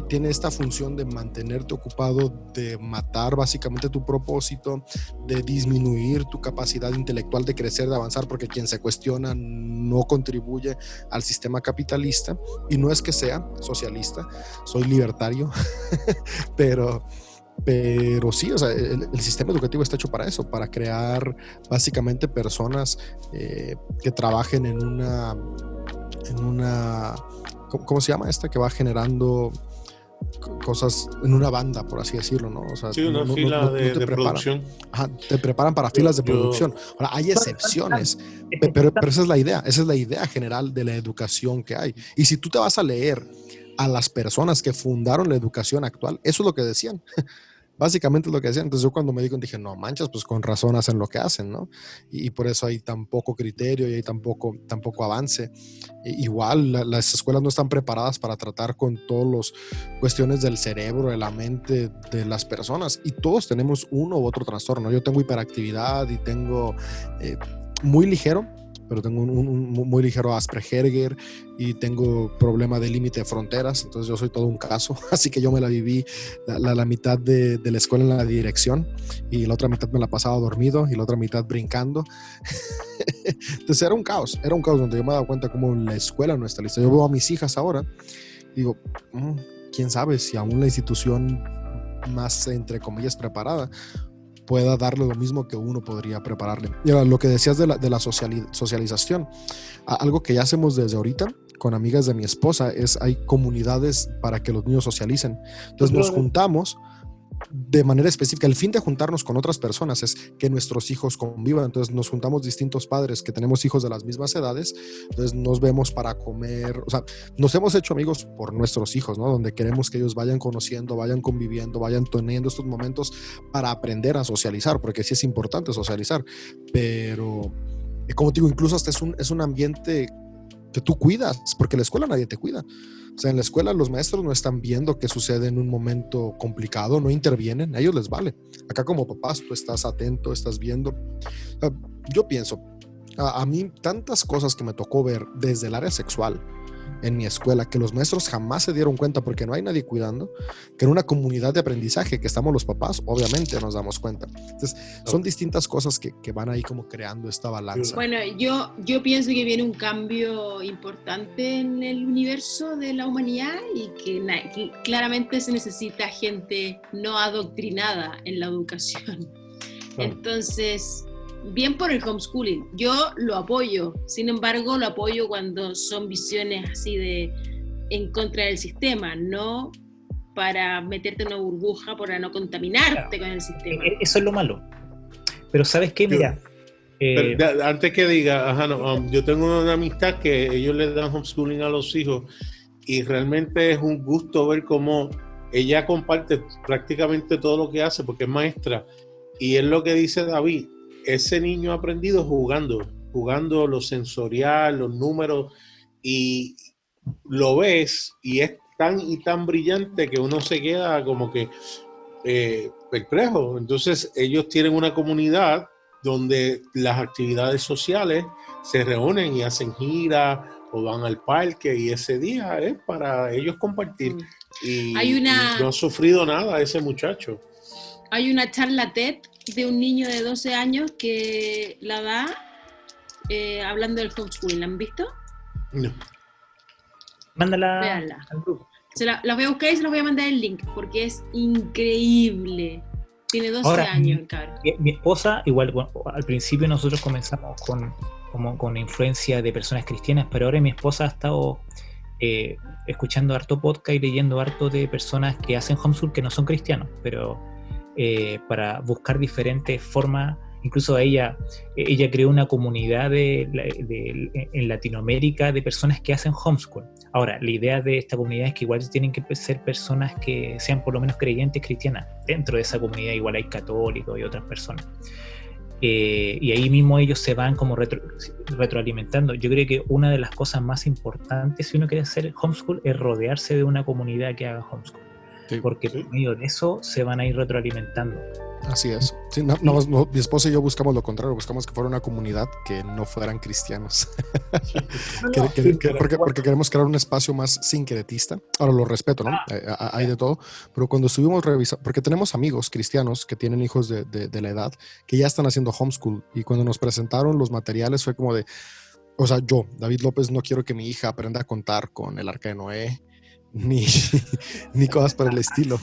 tiene esta función de mantenerte ocupado, de matar básicamente tu propósito, de disminuir tu capacidad intelectual de crecer, de avanzar, porque quien se cuestiona no contribuye al sistema capitalista. Y no es que sea socialista, soy libertario, [LAUGHS] pero pero sí, o sea, el, sistema educativo está hecho para eso, para crear básicamente personas eh, que trabajen en una, en una, ¿cómo, se llama esta? Que va generando cosas en una banda, por así decirlo, ¿no? O sea, sí, una fila de, producción. Ajá, te preparan para filas de producción. Ahora, hay excepciones, pero, pero esa es la idea, esa es la idea general de la educación que hay. Y si tú te vas a leer a las personas que fundaron la educación actual. Eso es lo que decían. [LAUGHS] Básicamente es lo que decían. Entonces yo cuando me dijo, dije, no manchas, pues con razón hacen lo que hacen, ¿no? Y, por eso hay tan poco criterio y hay tan poco, avance. igual las escuelas no están preparadas para tratar con todas las cuestiones del cerebro, de la mente de las personas. Y todos tenemos uno u otro trastorno. Yo tengo hiperactividad y tengo eh, muy ligero, pero tengo un, muy ligero Asperger y tengo problema de límite de fronteras, entonces yo soy todo un caso, [LAUGHS] así que yo me la viví la, la, mitad de, la escuela en la dirección y la otra mitad me la pasaba dormido y la otra mitad brincando. [LAUGHS] entonces era un caos, era un caos donde yo me he dado cuenta cómo la escuela no está lista. Yo veo a mis hijas ahora, digo, mm, quién sabe si aún la institución más, entre comillas, preparada pueda darle lo mismo que uno podría prepararle. Y ahora, lo que decías de la, de la socialización, algo que ya hacemos desde ahorita con amigas de mi esposa es hay comunidades para que los niños socialicen. Entonces nos juntamos de manera específica. El fin de juntarnos con otras personas es que nuestros hijos convivan. Entonces nos juntamos distintos padres que tenemos hijos de las mismas edades. Entonces nos vemos para comer. O sea, nos hemos hecho amigos por nuestros hijos, ¿no? Donde queremos que ellos vayan conociendo, vayan conviviendo, vayan teniendo estos momentos para aprender a socializar, porque sí es importante socializar. Pero, eh, como te digo, incluso hasta es un, es un ambiente que tú cuidas, porque la escuela nadie te cuida. O sea, en la escuela los maestros no están viendo qué sucede en un momento complicado, no intervienen, a ellos les vale. Acá como papás tú estás atento, estás viendo. yo pienso, a mí tantas cosas que me tocó ver desde el área sexual, en mi escuela que los maestros jamás se dieron cuenta porque no hay nadie cuidando, que en una comunidad de aprendizaje que estamos los papás, obviamente nos damos cuenta. Entonces, son distintas cosas que, que van ahí como creando esta balanza. Bueno, yo, yo pienso que viene un cambio importante en el universo de la humanidad y que, que claramente se necesita gente no adoctrinada en la educación. Entonces, bien por el homeschooling, yo lo apoyo, sin embargo lo apoyo cuando son visiones así de en contra del sistema, no para meterte en una burbuja, para no contaminarte con el sistema. E-, eso es lo malo. Pero sabes qué, mira... Eh, antes que diga, um, yo tengo una amistad que ellos le dan homeschooling a los hijos y realmente es un gusto ver cómo ella comparte prácticamente todo lo que hace porque es maestra. Y es lo que dice David, ese niño ha aprendido jugando, jugando lo sensorial, los números, y lo ves y es tan y tan brillante que uno se queda como que eh, perplejo. Entonces ellos tienen una comunidad donde las actividades sociales se reúnen y hacen giras o van al parque y ese día es para ellos compartir. Mm. Y, Hay una... no ha sufrido nada ese muchacho. Hay una charla TED de un niño de 12 años que la da eh, hablando del homeschooling. ¿La han visto? No. Mándala al grupo. Se la, voy a buscar y se los voy a mandar el link porque es increíble. Tiene 12 años Mi, esposa, igual, al principio nosotros comenzamos con, como, con influencia de personas cristianas, pero ahora mi esposa ha estado eh, escuchando harto podcast y leyendo harto de personas que hacen homeschool que no son cristianos, pero eh, para buscar diferentes formas. Incluso ella, ella creó una comunidad en Latinoamérica de personas que hacen homeschool. Ahora, la idea de esta comunidad es que igual tienen que ser personas que sean por lo menos creyentes cristianas. Dentro de esa comunidad igual hay católicos y otras personas. Eh, y ahí mismo ellos se van como retroalimentando. Yo creo que una de las cosas más importantes si uno quiere hacer homeschool es rodearse de una comunidad que haga homeschool Sí, porque sí. por medio de eso se van a ir retroalimentando. Así es. Sí, no- no, no, mi esposa y yo buscamos lo contrario, buscamos que fuera una comunidad que no fueran cristianos. [LAUGHS] Que- que- que- porque, porque queremos crear un espacio más sincretista. Ahora lo respeto, ¿no? Eh, a- hay de todo. Pero cuando estuvimos revisando, porque tenemos amigos cristianos que tienen hijos de, de- de la edad que ya están haciendo homeschool. Y cuando nos presentaron los materiales fue como de, o sea, yo, David López, no quiero que mi hija aprenda a contar con el arca de Noé. Ni, [LAUGHS] ni cosas por el estilo.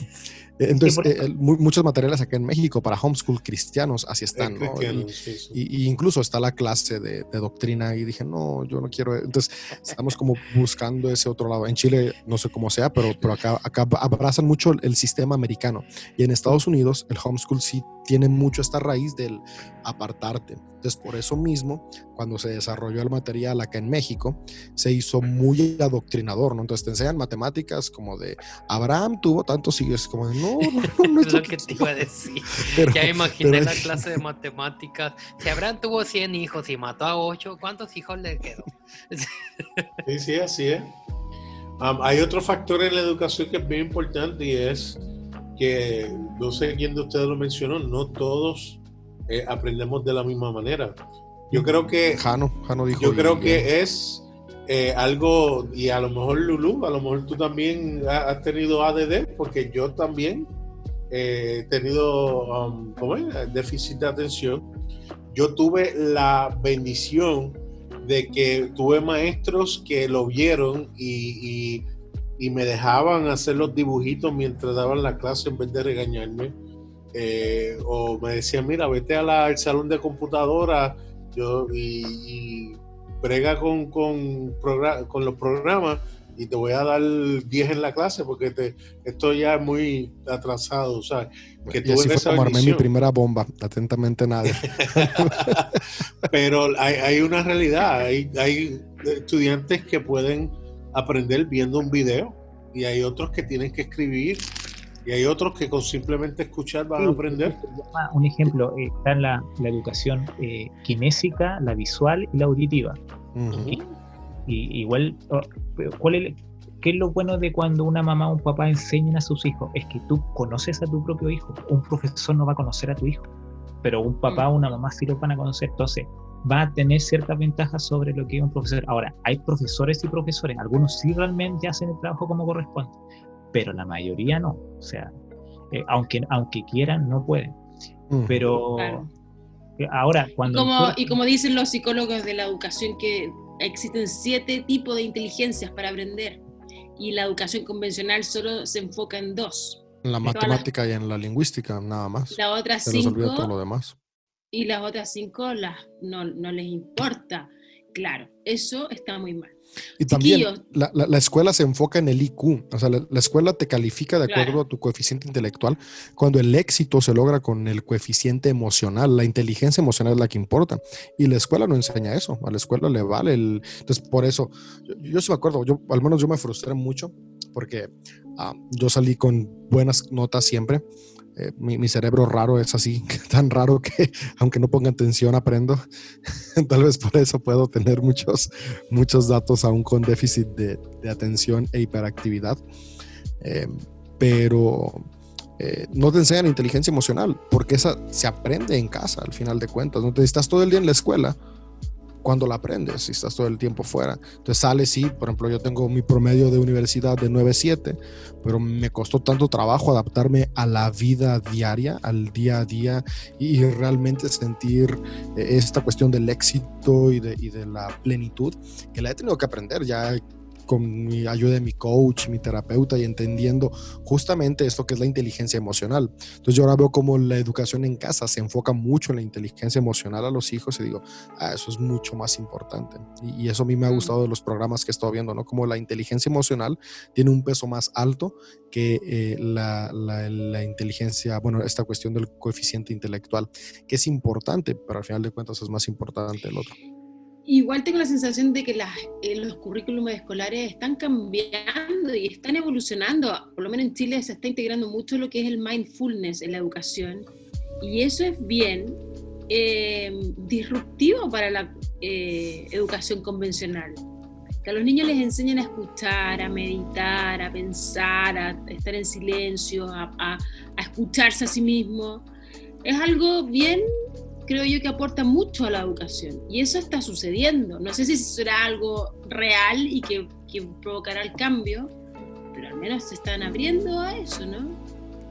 Eh, Entonces, eh, muchos materiales acá en México para homeschool cristianos, así Es están, ¿no? Y- cristiano, sí, sí. y, y incluso está la clase de, de doctrina y dije, no, yo no quiero. Entonces, estamos como buscando ese otro lado. En Chile, no sé cómo sea, pero, pero acá, acá abrazan mucho el, el sistema americano. Y en Estados Unidos, el homeschool sí tiene mucho esta raíz del apartarte. Entonces, por eso mismo, cuando se desarrolló el material acá en México, se hizo muy adoctrinador, ¿no? Entonces, te enseñan matemáticas como de Abraham tuvo tantos hijos, como de no, no, no, [LAUGHS] no Es lo que te iba a decir. [LAUGHS] pero- ya me imaginé pero- la clase de matemáticas. Si Abraham tuvo 100 hijos y mató a 8, ¿cuántos hijos le quedó? Sí, sí, así es. Am, hay otro factor en la educación que es bien importante y es que, no sé quién de ustedes lo mencionó, no todos eh, aprendemos de la misma manera. Yo creo que, Jano, Jano dijo. yo creo que es eh, algo, y a lo mejor Lulu, a lo mejor tú también ha- has tenido ADD, porque yo también eh, he tenido um, ¿cómo es? déficit de atención. Yo tuve la bendición de que tuve maestros que lo vieron y, y- y me dejaban hacer los dibujitos mientras daban la clase en vez de regañarme. Eh, o me decían, mira, vete a la- al salón de computadora yo, y, y brega con, con, con los programas y te voy a dar 10 en la clase porque te, esto ya es muy atrasado, ¿sabes? Que y tuve así fue como armé mi primera bomba. Atentamente nadie. [LAUGHS] Pero hay, hay una realidad, hay, hay estudiantes que pueden aprender viendo un video y hay otros que tienen que escribir y hay otros que con simplemente escuchar van a aprender. Un ejemplo, eh, está la, la educación eh, kinésica, la visual y la auditiva. Ujú. Y igual, oh, ¿cuál es, ¿qué es lo bueno de cuando una mamá o un papá enseñan a sus hijos? Es que tú conoces a tu propio hijo. Un profesor no va a conocer a tu hijo, pero un papá o una mamá sí lo van a conocer. Entonces, va a tener ciertas ventajas sobre lo que es un profesor. Ahora, hay profesores y profesores. Algunos sí realmente hacen el trabajo como corresponde, pero la mayoría no. O sea, eh, aunque, aunque quieran, no pueden. Ujú. Pero Claro. eh, ahora, cuando... Como, tú- y como dicen los psicólogos de la educación, que existen siete tipos de inteligencias para aprender y la educación convencional solo se enfoca en dos. En la Todas las- matemática y en la lingüística, nada más. Las otras Se nos olvida todo lo cinco demás. Y las otras cinco las, no, no les importa. Claro, eso está muy mal. Y también la, la- la escuela se enfoca en el IQ, o sea, la, la escuela te califica de acuerdo Claro. a tu coeficiente intelectual, cuando el éxito se logra con el coeficiente emocional, la inteligencia emocional es la que importa. Y la escuela no enseña eso, a la escuela le vale el... Entonces, por eso, yo, yo sí me acuerdo, yo, al menos yo me frustré mucho, porque ah, yo salí con buenas notas siempre. Eh, mi, cerebro raro es así, [LAUGHS] tan raro que aunque no ponga atención aprendo. [LAUGHS] Tal vez por eso puedo tener muchos, muchos datos aún con déficit de, de atención e hiperactividad. Eh, pero eh, no te enseñan inteligencia emocional, porque esa se aprende en casa al final de cuentas. No te estás todo el día en la escuela cuando la aprendes, si estás todo el tiempo fuera. Entonces sales, sí, por ejemplo, yo tengo mi promedio de universidad de 9.7, pero me costó tanto trabajo adaptarme a la vida diaria, al día a día y realmente sentir eh, esta cuestión del éxito y de, y de la plenitud que la he tenido que aprender ya con mi ayuda de mi coach, mi terapeuta y entendiendo justamente esto que es la inteligencia emocional. Entonces yo ahora veo como la educación en casa se enfoca mucho en la inteligencia emocional a los hijos y digo, ah, eso es mucho más importante. Y, y eso a mí me ha Mm. gustado de los programas que he estado viendo, ¿no? Como la inteligencia emocional tiene un peso más alto que eh, la, la- la inteligencia, bueno, esta cuestión del coeficiente intelectual, que es importante, pero al final de cuentas es más importante el otro. Igual tengo la sensación de que eh, los currículums escolares están cambiando y están evolucionando. Por lo menos en Chile se está integrando mucho lo que es el mindfulness en la educación. Y eso es bien eh, disruptivo para la eh, educación convencional. que a los niños les enseñen a escuchar, a meditar, a pensar, a estar en silencio, a escucharse a sí mismos, es algo bien, creo yo, que aporta mucho a la educación. Y eso está sucediendo. No sé si será algo real y que, que provocará el cambio, pero al menos se están abriendo a eso, ¿no?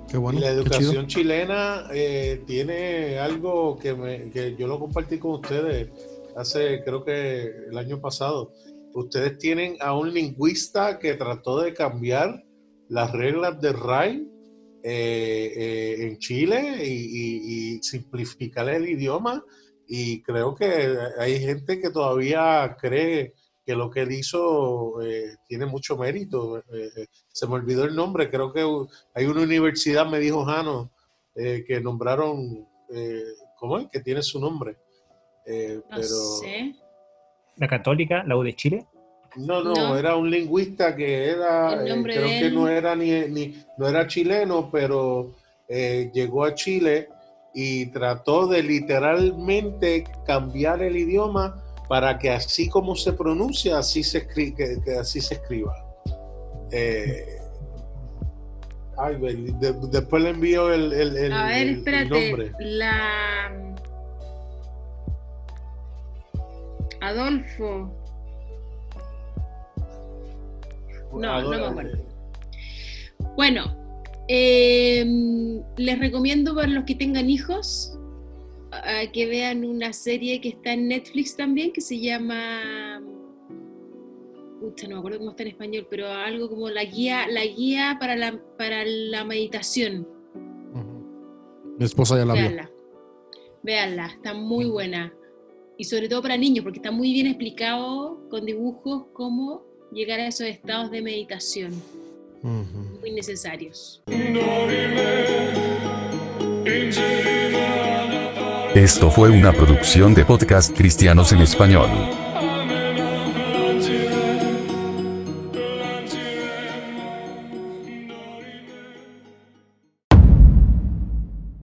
Qué bueno. la qué educación chilena eh, tiene algo que, me- que yo lo compartí con ustedes hace, creo que el año pasado. Ustedes tienen a un lingüista que trató de cambiar las reglas de RAI eh, eh, en Chile y, y- y simplificar el idioma. Y creo que hay gente que todavía cree que lo que él hizo eh, tiene mucho mérito. Se me olvidó el nombre, creo que hay una universidad, me dijo Jano, eh, que nombraron, eh, ¿cómo es? Que tiene su nombre. Eh, No pero sé. La Católica, la U de Chile. No, no, No. era un lingüista que era, eh, creo que él. no era ni, ni- no era chileno, pero eh, llegó a Chile y trató de literalmente cambiar el idioma para que así como se pronuncia, así se escri- que, que así se escriba. Eh, ay, de- después le envío el, el- el- A ver, el- el espérate. nombre. La. Adolfo. No, no me acuerdo. Bueno, eh, les recomiendo para los que tengan hijos que vean una serie que está en Netflix también que se llama. Pucha, no me acuerdo cómo está en español, pero algo como la guía, la guía para la, para la meditación. Mi esposa ya la vio. Véanla. Véanla, está muy buena. Y sobre todo para niños, porque está muy bien explicado con dibujos cómo llegar a esos estados de meditación muy necesarios. Esto fue una producción de podcast cristianos en español.